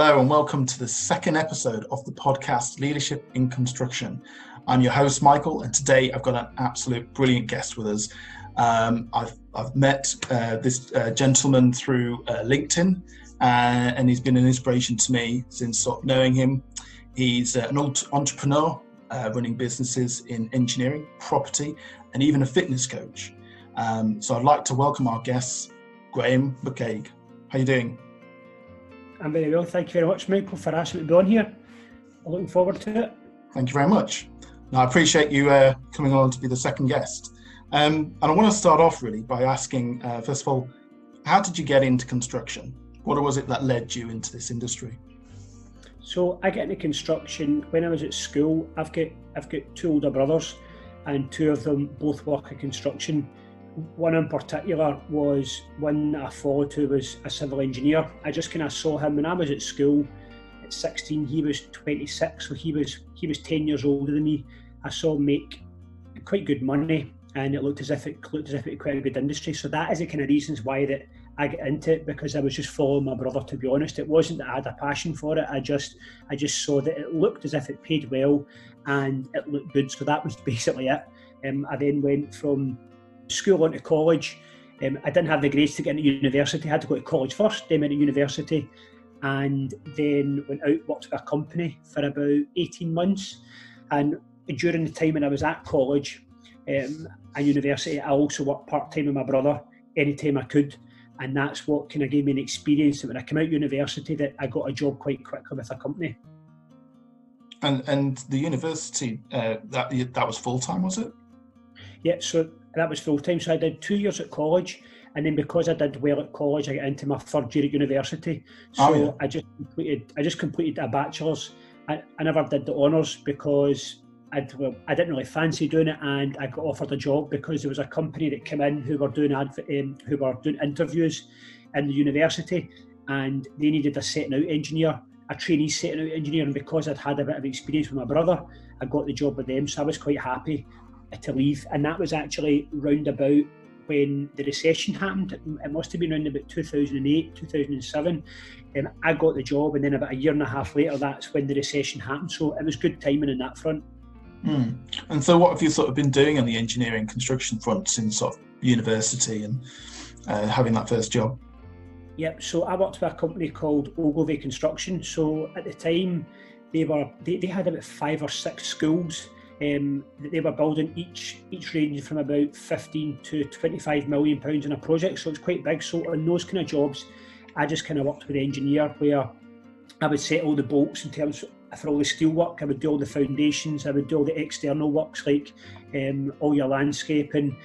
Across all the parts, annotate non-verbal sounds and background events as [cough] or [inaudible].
Hello, and welcome to the second episode of the podcast Leadership in Construction. I'm your host, Michael, and today I've got an absolute brilliant guest with us. Um, I've, I've met uh, this uh, gentleman through uh, LinkedIn, uh, and he's been an inspiration to me since sort of knowing him. He's uh, an entrepreneur uh, running businesses in engineering, property, and even a fitness coach. Um, so I'd like to welcome our guest, Graham McCaig. How are you doing? I'm very well. Thank you very much, Michael, for asking me to be on here. I'm looking forward to it. Thank you very much. Now, I appreciate you uh, coming on to be the second guest. Um, and I want to start off really by asking, uh, first of all, how did you get into construction? What was it that led you into this industry? So I get into construction when I was at school. I've got I've got two older brothers, and two of them both work in construction one in particular was one that I followed who was a civil engineer. I just kind of saw him when I was at school at 16. He was 26, so he was he was 10 years older than me. I saw him make quite good money, and it looked as if it looked as if it was quite a good industry. So that is the kind of reasons why that I get into it because I was just following my brother. To be honest, it wasn't that I had a passion for it. I just I just saw that it looked as if it paid well, and it looked good. So that was [laughs] basically it. Um, I then went from school on to college. Um, I didn't have the grades to get into university. I had to go to college first, then went to university, and then went out worked for a company for about 18 months. And during the time when I was at college um, and university, I also worked part time with my brother anytime I could. And that's what kind of gave me an experience that when I came out of university that I got a job quite quickly with a company. And and the university uh, that that was full time, was it? Yeah, so that was full time. So I did two years at college, and then because I did well at college, I got into my third year at university. So oh, yeah. I just completed. I just completed a bachelor's. I, I never did the honours because I'd, well, I didn't really fancy doing it, and I got offered a job because there was a company that came in who were doing adv- um, who were doing interviews in the university, and they needed a setting out engineer, a trainee setting out engineer, and because I'd had a bit of experience with my brother, I got the job with them, so I was quite happy to leave, and that was actually round about when the recession happened. It must have been around about 2008, 2007. And I got the job, and then about a year and a half later, that's when the recession happened. So it was good timing in that front. Mm. And so, what have you sort of been doing on the engineering construction front since sort of university and uh, having that first job? Yep. So I worked with a company called Ogilvie Construction. So at the time, they were they, they had about five or six schools um, they were building each each ranging from about 15 to 25 million pounds in a project, so it's quite big. So on those kind of jobs, I just kind of worked with the engineer where I would set all the bolts in terms of, for all the steel work. I would do all the foundations. I would do all the external works like um, all your landscaping,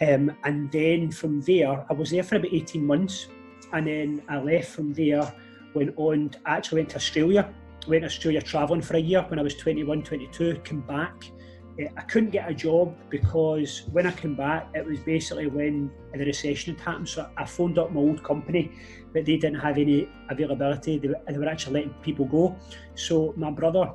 um, and then from there, I was there for about 18 months, and then I left from there. Went on, actually went to Australia went to Australia travelling for a year when I was 21, 22, came back Eh, I couldn't get a job because when I came back, it was basically when the recession had happened. So I phoned up my old company, but they didn't have any availability. They were, they were actually letting people go. So my brother,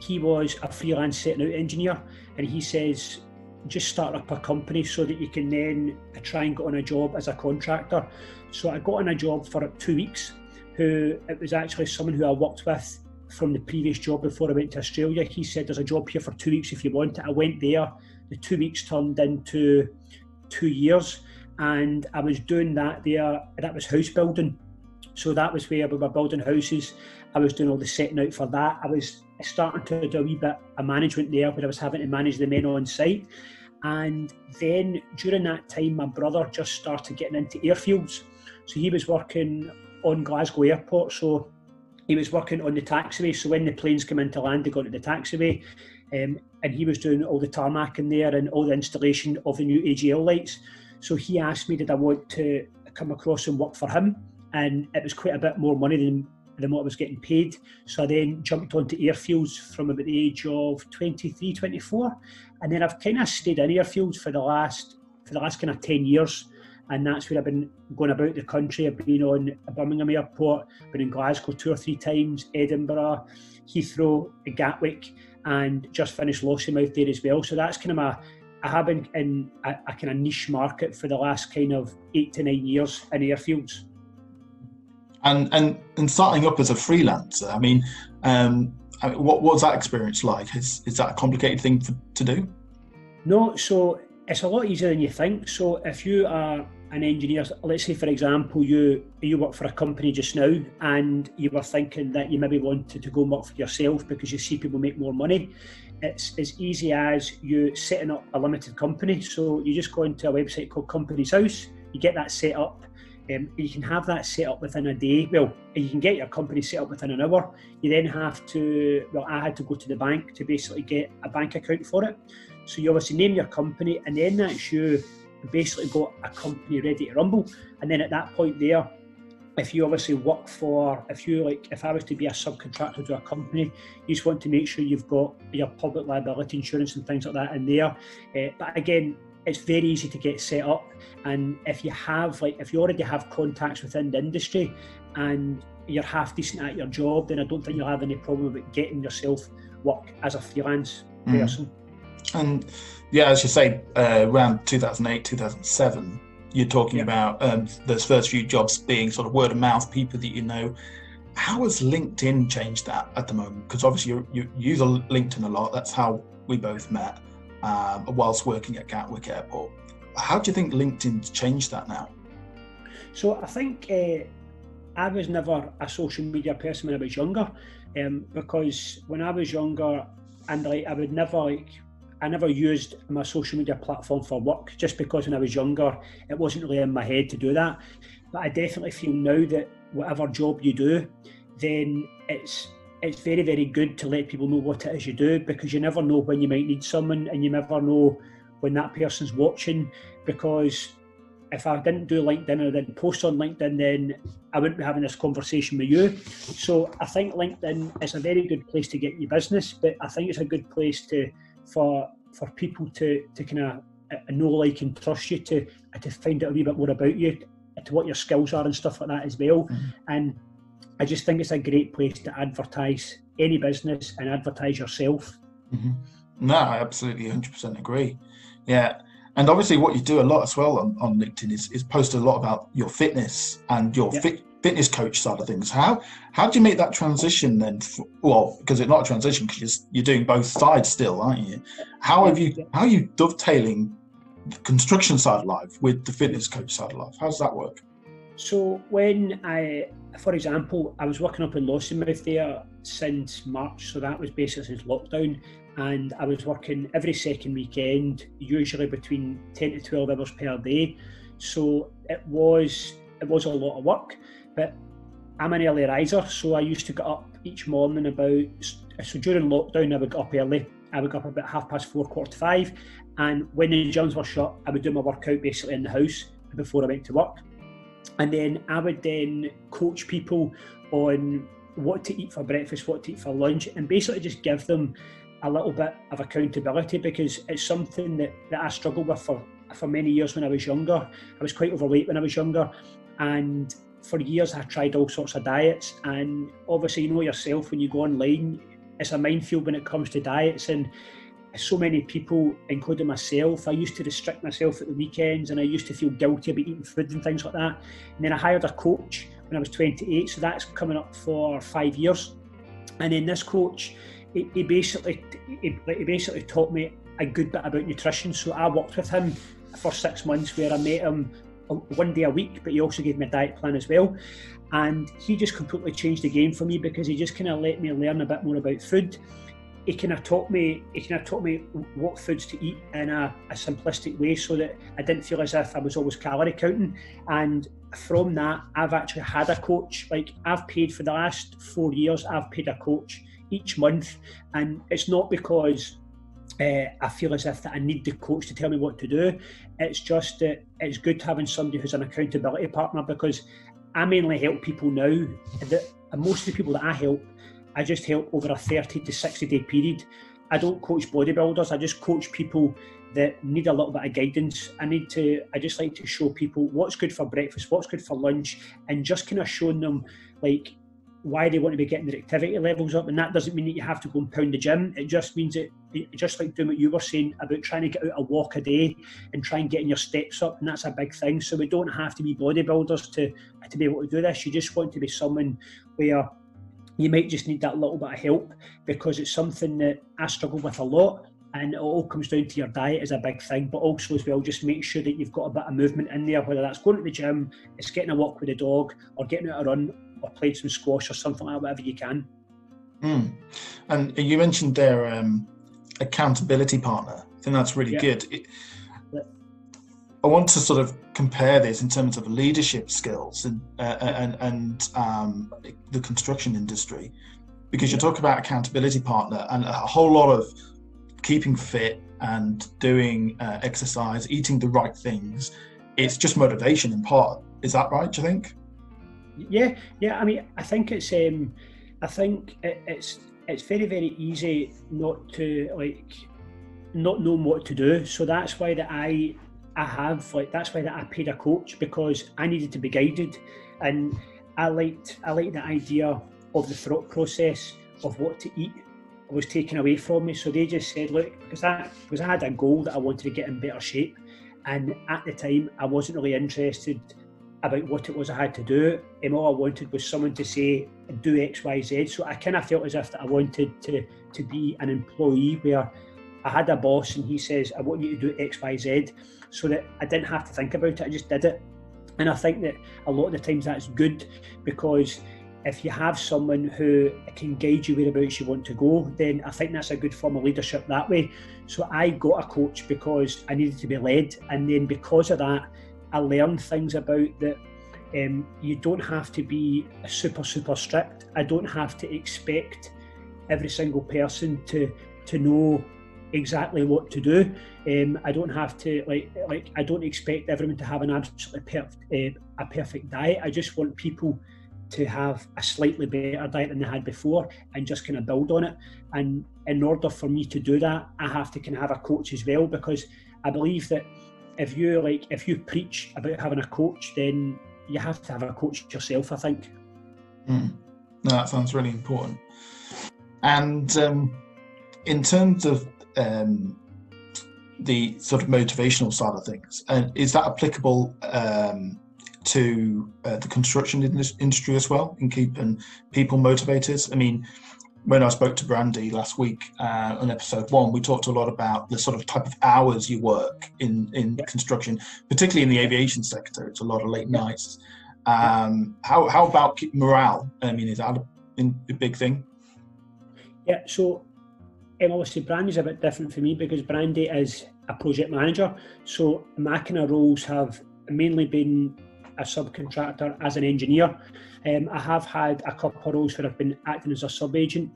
he was a freelance setting out engineer, and he says, just start up a company so that you can then try and get on a job as a contractor. So I got on a job for two weeks. Who it was actually someone who I worked with from the previous job before I went to Australia. He said, There's a job here for two weeks if you want it. I went there. The two weeks turned into two years, and I was doing that there. That was house building. So that was where we were building houses. I was doing all the setting out for that. I was starting to do a wee bit of management there where I was having to manage the men on site. And then during that time, my brother just started getting into airfields. So he was working on Glasgow Airport. So he was working on the taxiway. So when the planes come into land, they go to the taxiway. Um, and he was doing all the tarmac in there and all the installation of the new AGL lights. So he asked me, did I want to come across and work for him? And it was quite a bit more money than, than what I was getting paid. So I then jumped onto airfields from about the age of 23, 24. And then I've kind of stayed in airfields for the last for the last kind of 10 years and that's where I've been going about the country. I've been on Birmingham Airport, been in Glasgow two or three times, Edinburgh, Heathrow, Gatwick, and just finished Lossiemouth there as well. So that's kind of my I have been in a, a kind of niche market for the last kind of eight to nine years in airfields. And and and starting up as a freelancer, I mean, um, I mean what was that experience like? Is is that a complicated thing for, to do? No, so it's a lot easier than you think. So if you are an engineer, let's say for example, you you work for a company just now, and you were thinking that you maybe wanted to go work for yourself because you see people make more money. It's as easy as you setting up a limited company. So you just go into a website called Companies House, you get that set up. Um, you can have that set up within a day. Well, you can get your company set up within an hour. You then have to, well, I had to go to the bank to basically get a bank account for it. So you obviously name your company, and then that's you basically got a company ready to rumble. And then at that point there, if you obviously work for, if you like, if I was to be a subcontractor to a company, you just want to make sure you've got your public liability insurance and things like that in there. Uh, but again, it's very easy to get set up. And if you have, like, if you already have contacts within the industry and you're half decent at your job, then I don't think you'll have any problem with getting yourself work as a freelance mm. person. And yeah, as you say, uh, around 2008, 2007, you're talking yeah. about um, those first few jobs being sort of word of mouth, people that you know. How has LinkedIn changed that at the moment? Because obviously you, you use LinkedIn a lot. That's how we both met um, whilst working at Gatwick Airport. How do you think LinkedIn's changed that now? So I think uh, I was never a social media person when I was younger, um, because when I was younger, and like I would never like I never used my social media platform for work just because when I was younger, it wasn't really in my head to do that. But I definitely feel now that whatever job you do, then it's it's very very good to let people know what it is you do because you never know when you might need someone and you never know when that person's watching because if I didn't do LinkedIn or didn't post on LinkedIn, then I wouldn't be having this conversation with you. So I think LinkedIn is a very good place to get your business, but I think it's a good place to for for people to to kind of uh, know, like, and trust you to uh, to find out a wee bit more about you, to what your skills are and stuff like that as well. Mm-hmm. And I just think it's a great place to advertise any business and advertise yourself. Mm-hmm. No, I absolutely 100% agree. Yeah. And obviously, what you do a lot as well on, on LinkedIn is, is post a lot about your fitness and your fit, fitness coach side of things. How how do you make that transition then? For, well, because it's not a transition because you're, you're doing both sides still, aren't you? How have you how are you dovetailing the construction side of life with the fitness coach side of life? How does that work? So when I, for example, I was working up in Lossiemouth there since March, so that was basically since lockdown, and I was working every second weekend, usually between ten to twelve hours per day. So it was it was a lot of work, but I'm an early riser, so I used to get up each morning about so during lockdown I would get up early. I would get up about half past four, quarter to five, and when the gyms were shut, I would do my workout basically in the house before I went to work and then I would then coach people on what to eat for breakfast, what to eat for lunch, and basically just give them a little bit of accountability because it's something that, that I struggled with for, for many years when I was younger. I was quite overweight when I was younger, and for years I tried all sorts of diets. And obviously, you know yourself when you go online, it's a minefield when it comes to diets and so many people, including myself, I used to restrict myself at the weekends and I used to feel guilty about eating food and things like that. And then I hired a coach when I was 28, so that's coming up for five years. And then this coach, he, he basically he, he basically taught me a good bit about nutrition. So I worked with him for six months where I met him Uh, one day a week, but he also gave me a diet plan as well. And he just completely changed the game for me because he just kind of let me learn a bit more about food. He kind of taught me he kind of taught me what foods to eat in a, a, simplistic way so that I didn't feel as if I was always calorie counting. And from that I've actually had a coach. Like I've paid for the last four years I've paid a coach each month. And it's not because uh, I feel as if that I need the coach to tell me what to do it's just that it's good having somebody who's an accountability partner because I mainly help people now that most of the people that I help I just help over a 30 to 60 day period. I don't coach bodybuilders, I just coach people that need a little bit of guidance. I need to, I just like to show people what's good for breakfast, what's good for lunch, and just kind of showing them like why they want to be getting their activity levels up, and that doesn't mean that you have to go and pound the gym. It just means that, just like doing what you were saying about trying to get out a walk a day and try and getting your steps up, and that's a big thing. So we don't have to be bodybuilders to to be able to do this. You just want to be someone where you might just need that little bit of help because it's something that I struggle with a lot. And it all comes down to your diet is a big thing, but also as well, just make sure that you've got a bit of movement in there, whether that's going to the gym, it's getting a walk with the dog, or getting out a run, or playing some squash or something like that, whatever you can. Mm. And you mentioned their um, accountability partner. I think that's really yeah. good. It, I want to sort of compare this in terms of leadership skills and uh, and and um, the construction industry, because you talk about accountability partner and a whole lot of keeping fit and doing uh, exercise, eating the right things. It's just motivation in part. Is that right? Do you think? Yeah, yeah. I mean, I think it's um, I think it, it's it's very very easy not to like not know what to do. So that's why that I I have like that's why that I paid a coach because I needed to be guided, and I liked I liked the idea of the thought process of what to eat was taken away from me. So they just said, look, because I because I had a goal that I wanted to get in better shape, and at the time I wasn't really interested about what it was I had to do. And all I wanted was someone to say, do X, Y, Z. So I kind of felt as if that I wanted to to be an employee where I had a boss and he says, I want you to do X, Y, Z, so that I didn't have to think about it, I just did it. And I think that a lot of the times that's good because if you have someone who can guide you whereabouts you want to go, then I think that's a good form of leadership that way. So I got a coach because I needed to be led, and then because of that, I learned things about that. Um, you don't have to be super super strict. I don't have to expect every single person to to know exactly what to do. Um, I don't have to like like I don't expect everyone to have an absolutely perfect uh, a perfect diet. I just want people to have a slightly better diet than they had before and just kind of build on it. And in order for me to do that, I have to kind of have a coach as well because I believe that if you like if you preach about having a coach, then you have to have a coach yourself. I think. Mm. No, that sounds really important. And um, in terms of um, the sort of motivational side of things, uh, is that applicable um, to uh, the construction industry as well in keeping people motivated? I mean, when I spoke to Brandy last week uh, on episode one, we talked a lot about the sort of type of hours you work in in construction, particularly in the aviation sector. It's a lot of late nights. Um, how how about morale? I mean, is that a, a big thing? Yeah. So, um, obviously, Brandy's a bit different for me because Brandy is a project manager. So my kind of roles have mainly been a subcontractor as an engineer. Um, I have had a couple of roles where I've been acting as a sub agent,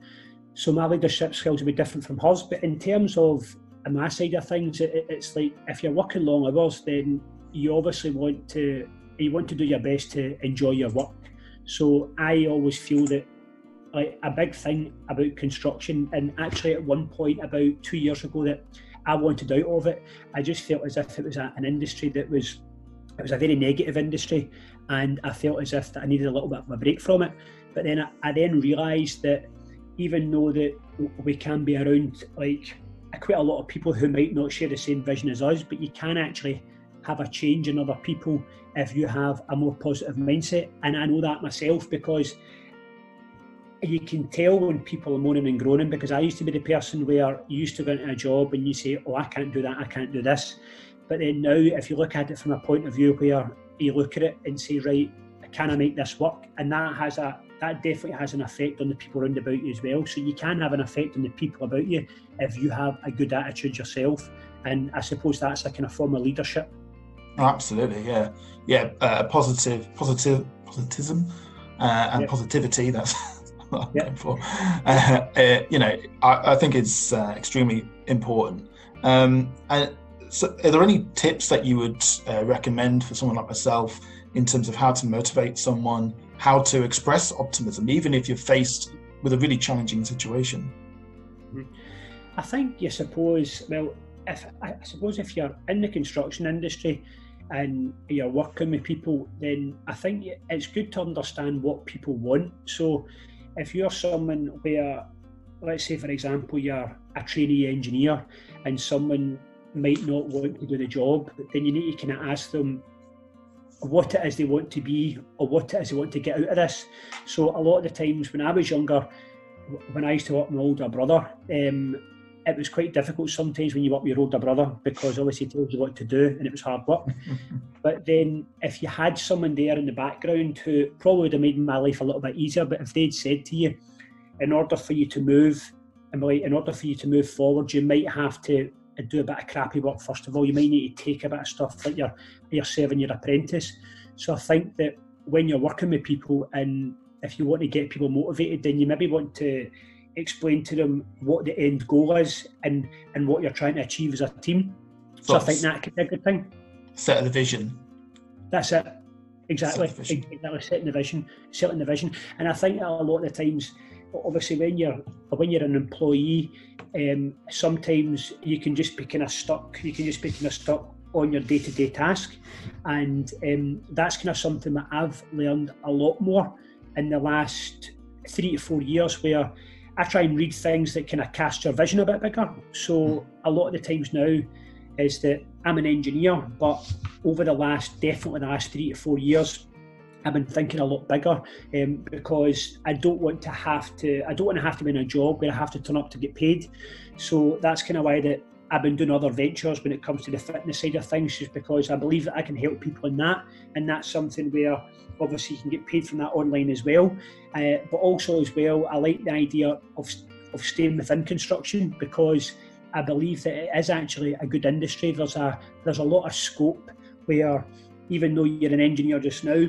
so my leadership skills will be different from hers. But in terms of my side of things, it, it's like if you're working long hours, then you obviously want to you want to do your best to enjoy your work. So I always feel that like a big thing about construction, and actually at one point about two years ago that I wanted out of it. I just felt as if it was a, an industry that was it was a very negative industry, and I felt as if that I needed a little bit of a break from it. But then I, I then realised that even though that we can be around like quite a lot of people who might not share the same vision as us, but you can actually have a change in other people if you have a more positive mindset. And I know that myself because you can tell when people are moaning and groaning because I used to be the person where you used to go into a job and you say, Oh, I can't do that, I can't do this. But then now, if you look at it from a point of view where you look at it and say, right, can I make this work? And that has a that definitely has an effect on the people around about you as well. So you can have an effect on the people about you if you have a good attitude yourself. And I suppose that's a kind of form of leadership. Absolutely, yeah, yeah. Uh, positive, positive, positivism, uh, and yep. positivity. That's [laughs] what I'm yep. for. Uh, uh, you know, I, I think it's uh, extremely important. Um, and so are there any tips that you would uh, recommend for someone like myself in terms of how to motivate someone, how to express optimism, even if you're faced with a really challenging situation? Mm-hmm. I think you suppose, well, if I suppose if you're in the construction industry, and you're working with people, then I think it's good to understand what people want. So if you're someone where, let's say for example, you're a trainee engineer and someone might not want to do the job, then you need to kind of ask them what it is they want to be or what it is they want to get out of this. So a lot of the times when I was younger, when I used to work with my older brother, um, it was quite difficult sometimes when you work with your older brother because obviously he told you what to do and it was hard work. [laughs] but then if you had someone there in the background who probably would have made my life a little bit easier, but if they'd said to you, in order for you to move, in order for you to move forward, you might have to do a bit of crappy work first of all. You might need to take a bit of stuff like you're you're serving your apprentice. So I think that when you're working with people and if you want to get people motivated, then you maybe want to explain to them what the end goal is and and what you're trying to achieve as a team. So, I think that could be a good thing. Set the vision. That's it. Exactly. Set exactly. Setting the vision. Setting the vision. And I think a lot of the times, obviously, when you're when you're an employee, um, sometimes you can just be kind of stuck. You can just be kind of stuck on your day-to-day task, and um, that's kind of something that I've learned a lot more in the last three to four years, where I try and read things that kind of cast your vision a bit bigger. So a lot of the times now is that I'm an engineer, but over the last definitely the last three to four years, I've been thinking a lot bigger um, because I don't want to have to. I don't want to have to be in a job where I have to turn up to get paid. So that's kind of why that I've been doing other ventures when it comes to the fitness side of things, just because I believe that I can help people in that, and that's something where obviously you can get paid from that online as well. Uh, but also as well, I like the idea of of staying within construction because I believe that it is actually a good industry. There's a there's a lot of scope where even though you're an engineer just now,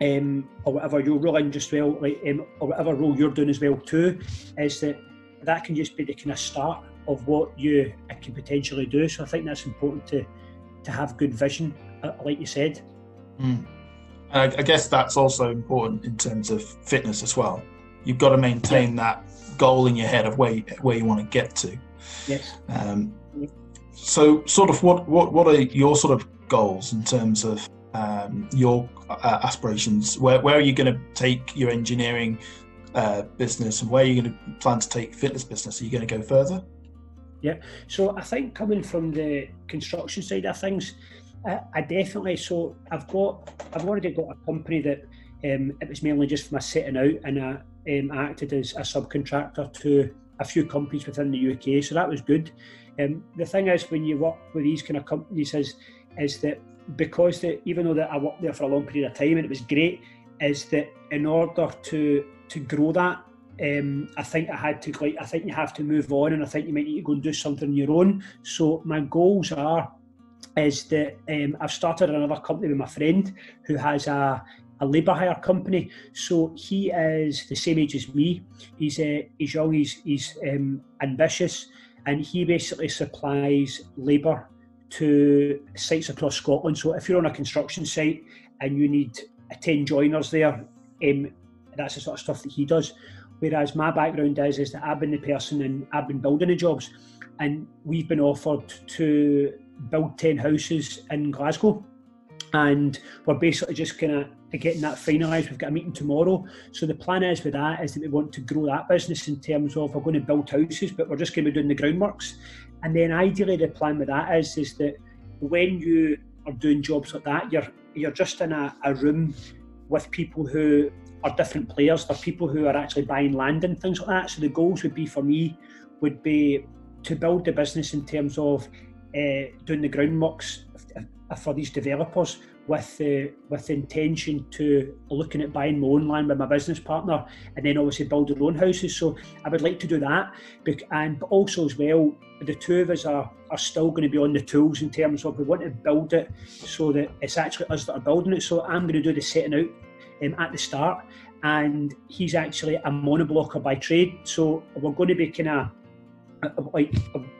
um, or whatever your role in just well, like um, or whatever role you're doing as well too, is that that can just be the kind of start of what you can potentially do. So I think that's important to to have good vision, uh, like you said. Mm. I, I guess that's also important in terms of fitness as well. You've got to maintain yeah. that goal in your head of where where you want to get to. Yes. Um, so, sort of, what what what are your sort of goals in terms of um, your uh, aspirations? Where where are you going to take your engineering uh, business, and where are you going to plan to take fitness business? Are you going to go further? Yeah. So I think coming from the construction side of things, I, I definitely. So I've got, I've already got a company that um, it was mainly just for my setting out, and I um, acted as a subcontractor to a few companies within the UK. So that was good. Um, the thing is, when you work with these kind of companies, is is that because that even though that I worked there for a long period of time and it was great, is that in order to to grow that um, I think I had to like I think you have to move on and I think you might need to go and do something on your own. So my goals are is that um, I've started another company with my friend who has a, a labour hire company. So he is the same age as me. He's uh, he's young. He's he's um, ambitious, and he basically supplies labour to sites across Scotland. So if you're on a construction site and you need ten joiners there, um, that's the sort of stuff that he does. Whereas my background is is that I've been the person and I've been building the jobs, and we've been offered to build ten houses in Glasgow, and we're basically just kind of getting that finalised. We've got a meeting tomorrow, so the plan is with that is that we want to grow that business in terms of we're going to build houses, but we're just going to be doing the groundworks, and then ideally the plan with that is is that when you are doing jobs like that, you're you're just in a, a room with people who are different players. They're people who are actually buying land and things like that. So the goals would be for me would be to build the business in terms of uh, doing the groundworks for these developers with the with the intention to looking at buying my own land with my business partner and then obviously build our own houses. So I would like to do that, and also as well, the two of us are are still going to be on the tools in terms of we want to build it so that it's actually us that are building it. So I'm going to do the setting out um, at the start, and he's actually a monoblocker by trade. So we're going to be kind of uh, like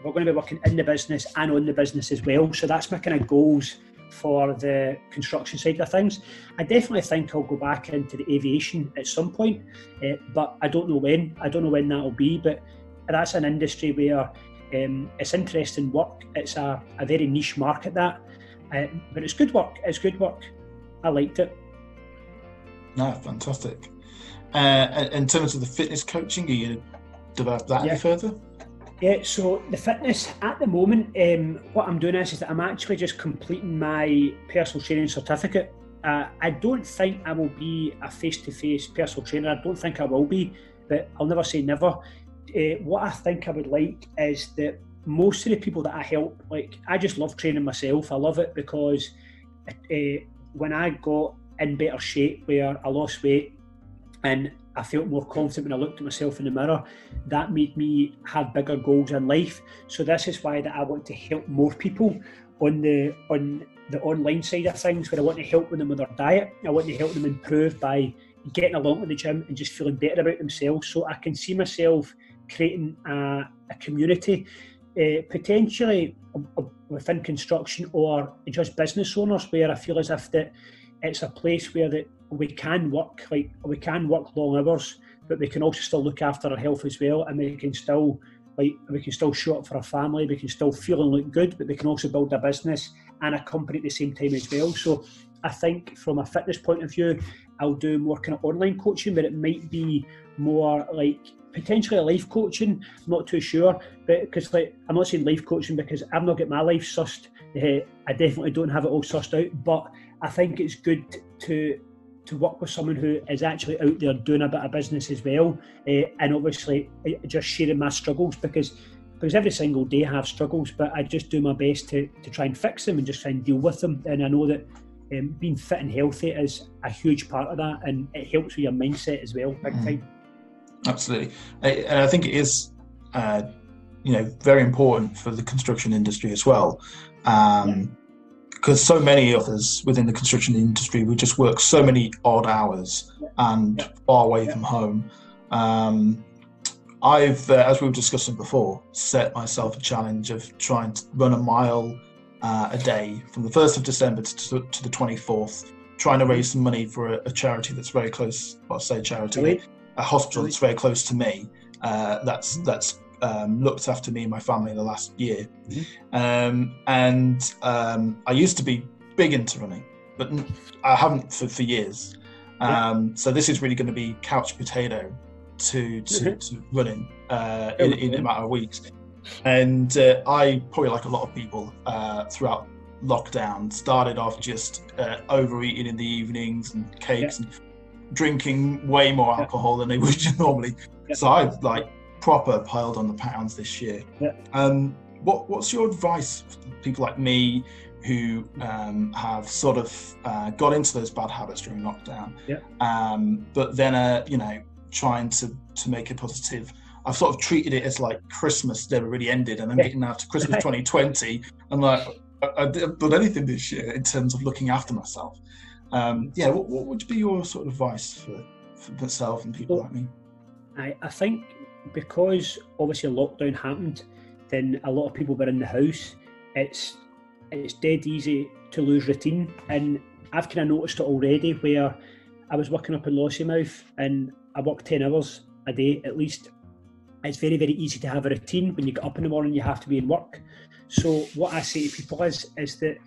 we're going to be working in the business and on the business as well. So that's my kind of goals for the construction side of things. I definitely think I'll go back into the aviation at some point, uh, but I don't know when. I don't know when that'll be, but that's an industry where um, it's interesting work. It's a, a very niche market that, uh, but it's good work. It's good work. I liked it. No, fantastic. Uh, in terms of the fitness coaching, are you going to develop that yeah. any further? Yeah, so the fitness at the moment, um, what I'm doing is, is that I'm actually just completing my personal training certificate. Uh, I don't think I will be a face to face personal trainer. I don't think I will be, but I'll never say never. Uh, what I think I would like is that most of the people that I help, like, I just love training myself. I love it because uh, when I got in better shape, where I lost weight, and I felt more confident when I looked at myself in the mirror. That made me have bigger goals in life. So this is why that I want to help more people on the on the online side of things, where I want to help them with their diet. I want to help them improve by getting along to the gym and just feeling better about themselves. So I can see myself creating a, a community, uh, potentially within construction or just business owners, where I feel as if that it's a place where that we can work like we can work long hours, but we can also still look after our health as well, and we can still like we can still show up for our family, we can still feel and look good, but we can also build a business and a company at the same time as well. So I think from a fitness point of view, I'll do more kind of online coaching, but it might be more like potentially a life coaching. I'm not too sure, but because like I'm not saying life coaching because I've not got my life sussed. Uh, I definitely don't have it all sussed out, but I think it's good to to work with someone who is actually out there doing a bit of business as well, uh, and obviously uh, just sharing my struggles because because every single day I have struggles, but I just do my best to, to try and fix them and just try and deal with them. And I know that um, being fit and healthy is a huge part of that, and it helps with your mindset as well, big mm. time. Absolutely, and I think it is, uh, you know, very important for the construction industry as well. Um, yeah because so many of us within the construction industry we just work so many odd hours and far away from home. Um, i've uh, as we were discussing before set myself a challenge of trying to run a mile uh, a day from the 1st of december to, to, the 24th trying to raise some money for a, a charity that's very close well I say charity a hospital that's very close to me uh, that's mm-hmm. that's um, looked after me and my family in the last year. Mm-hmm. Um, and um, I used to be big into running, but I haven't for, for years. Um, so this is really going to be couch potato to to, mm-hmm. to running uh, in, in, a matter of weeks. And uh, I probably like a lot of people uh, throughout lockdown started off just uh, overeating in the evenings and cakes yeah. and drinking way more alcohol yeah. than they would [laughs] normally. Yeah. So I like proper piled on the pounds this year. Yeah. Um, what, what's your advice for people like me who um, have sort of uh, got into those bad habits during lockdown, yeah. um, but then are you know trying to to make it positive? I've sort of treated it as like Christmas never really ended, and I'm getting now to Christmas [laughs] 2020. I'm like, I, I didn't done anything this year in terms of looking after myself. Um, yeah, what, what, would be your sort of advice for, for myself and people well, like me? I, I think because obviously lockdown happened, then a lot of people were in the house. It's it's dead easy to lose routine, and I've kind of noticed it already. Where I was working up in Lossiemouth and I work ten hours a day at least. It's very very easy to have a routine when you get up in the morning. You have to be in work. So what I say to people is is that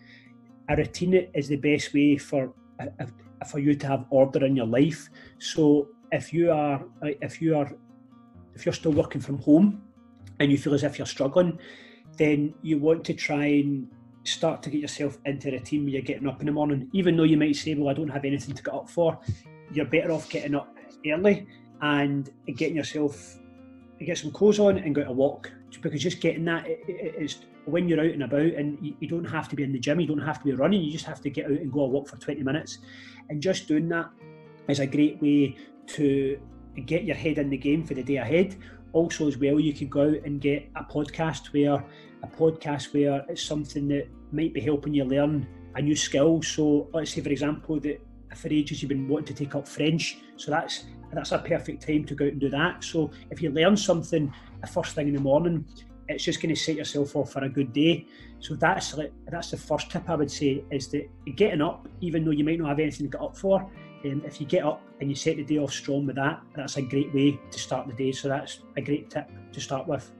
a routine is the best way for uh, uh, for you to have order in your life. So if you are uh, if you are if you're still working from home and you feel as if you're struggling, then you want to try and start to get yourself into a team where you're getting up in the morning. Even though you might say, Well, I don't have anything to get up for, you're better off getting up early and getting yourself get some clothes on and go to walk because just getting that is when you're out and about and you, you, don't have to be in the gym you don't have to be running you just have to get out and go a walk for 20 minutes and just doing that is a great way to get your head in the game for the day ahead. Also, as well, you could go out and get a podcast where a podcast where it's something that might be helping you learn a new skill. So, let's say, for example, that for ages you've been wanting to take up French, so that's that's a perfect time to go out and do that. So, if you learn something the first thing in the morning, it's just going to set yourself off for a good day. So that's that's the first tip I would say is that getting up, even though you might not have anything to get up for, um, if you get up and you set the day off strong with that, that's a great way to start the day. So that's a great tip to start with.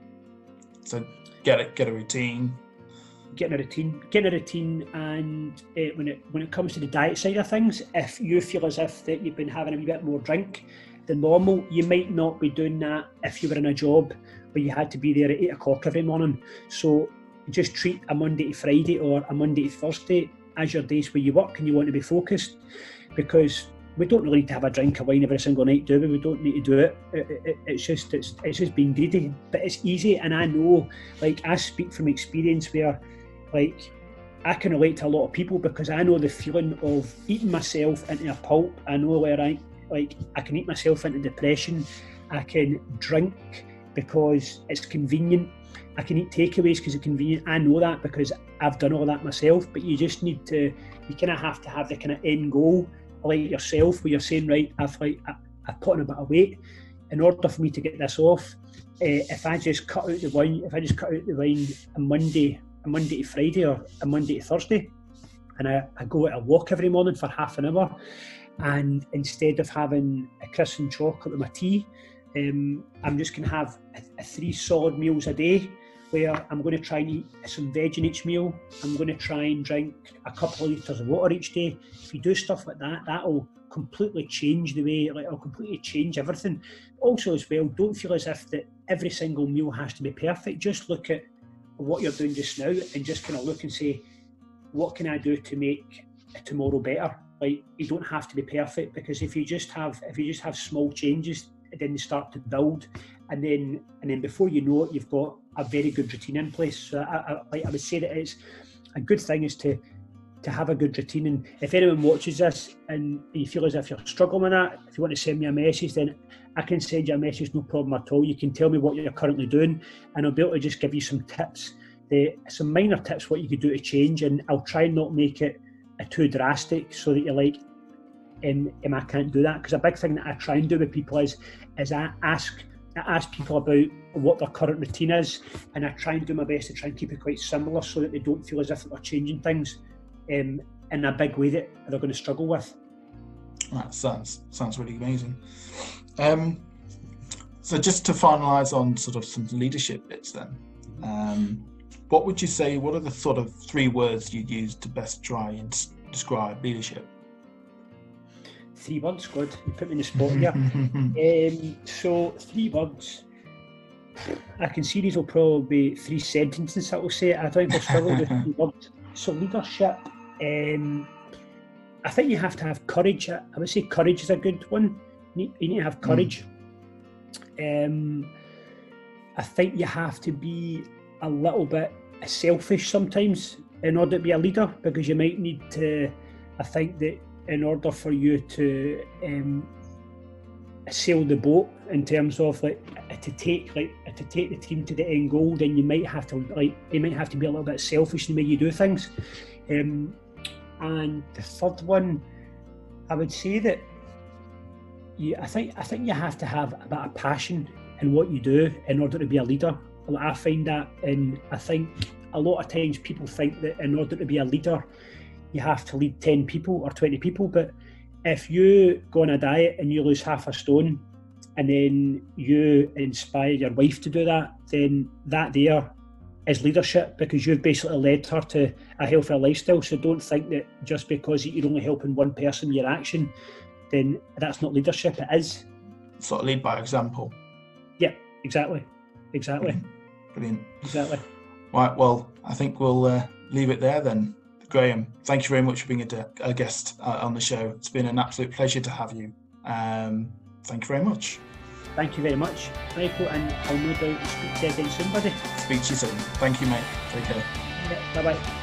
So get it, get a routine. getting a routine, getting a routine, and uh, when it when it comes to the diet side of things, if you feel as if that you've been having a wee bit more drink than normal, you might not be doing that if you were in a job where you had to be there at eight o'clock every morning. So just treat a Monday to Friday or a Monday to Thursday as your days where you work and you want to be focused, because we don't really need to have a drink of wine every single night, do we? We don't need to do it. it, it it's just it's it's just being greedy, but it's easy. And I know, like I speak from experience where, like, I can relate to a lot of people because I know the feeling of eating myself into a pulp. I know where I like I can eat myself into depression. I can drink because it's convenient. I can eat takeaways because it's convenient. I know that because I've done all that myself. But you just need to, you kind of have to have the kind of end goal like yourself, where you're saying, right, I've like I've put on a bit of weight. In order for me to get this off, uh, if I just cut out the wine, if I just cut out the wine a Monday, a Monday to Friday or a Monday to Thursday, and I, I go out a walk every morning for half an hour, and instead of having a crisp and chocolate with my tea, um, I'm just going to have a, a three solid meals a day where I'm going to try and eat some veg in each meal. I'm going to try and drink a couple of litres of water each day. If you do stuff like that, that'll completely change the way, like it'll completely change everything. Also, as well, don't feel as if that every single meal has to be perfect. Just look at what you're doing just now and just kind of look and say, what can I do to make tomorrow better? Like you don't have to be perfect because if you just have if you just have small changes, then they start to build, and then and then before you know it, you've got a very good routine in place. So I, I, I would say that it's a good thing is to to have a good routine. And if anyone watches this and you feel as if you're struggling with that, if you want to send me a message, then I can send you a message, no problem at all. You can tell me what you're currently doing, and I'll be able to just give you some tips, the, some minor tips what you could do to change. And I'll try and not make it too drastic so that you're like, um, um, I can't do that. Because a big thing that I try and do with people is, is I ask I ask people about what their current routine is, and I try and do my best to try and keep it quite similar so that they don't feel as if they're changing things um, in a big way that they're going to struggle with. That sounds sounds really amazing. Um, so just to finalise on sort of some leadership bits, then, um, what would you say? What are the sort of three words you'd use to best try and describe leadership? Three words. Good, you put me in the spot here. [laughs] um, so three words. I can see these will probably be three sentences. I will say. I think we'll struggle with three [laughs] words. So leadership. Um, I think you have to have courage. I would say courage is a good one. You need, you need to have courage. Mm. Um, I think you have to be a little bit selfish sometimes in order to be a leader because you might need to. I think that in order for you to um, sail the boat in terms of like to take like to take the team to the end goal, then you might have to like you might have to be a little bit selfish in the way you do things. Um, and the third one, I would say that you, I think I think you have to have a bit of passion in what you do in order to be a leader. I find that, and I think a lot of times people think that in order to be a leader, you have to lead 10 people or 20 people. But if you go on a diet and you lose half a stone and then you inspire your wife to do that, then that there is leadership because you've basically led her to a healthier lifestyle. So don't think that just because you're only helping one person with your action, then that's not leadership. It is. Sort of lead by example. Yeah, exactly. Exactly. Brilliant. Brilliant. Exactly. Right, well, I think we'll uh, leave it there then. Graham, thank you very much for being a, a guest uh, on the show. It's been an absolute pleasure to have you. Um, thank you very much. Thank you very much, Michael, and I'll no doubt speak to you again soon, buddy. Speak to you soon. Thank you, mate. Take care. Yeah, bye bye.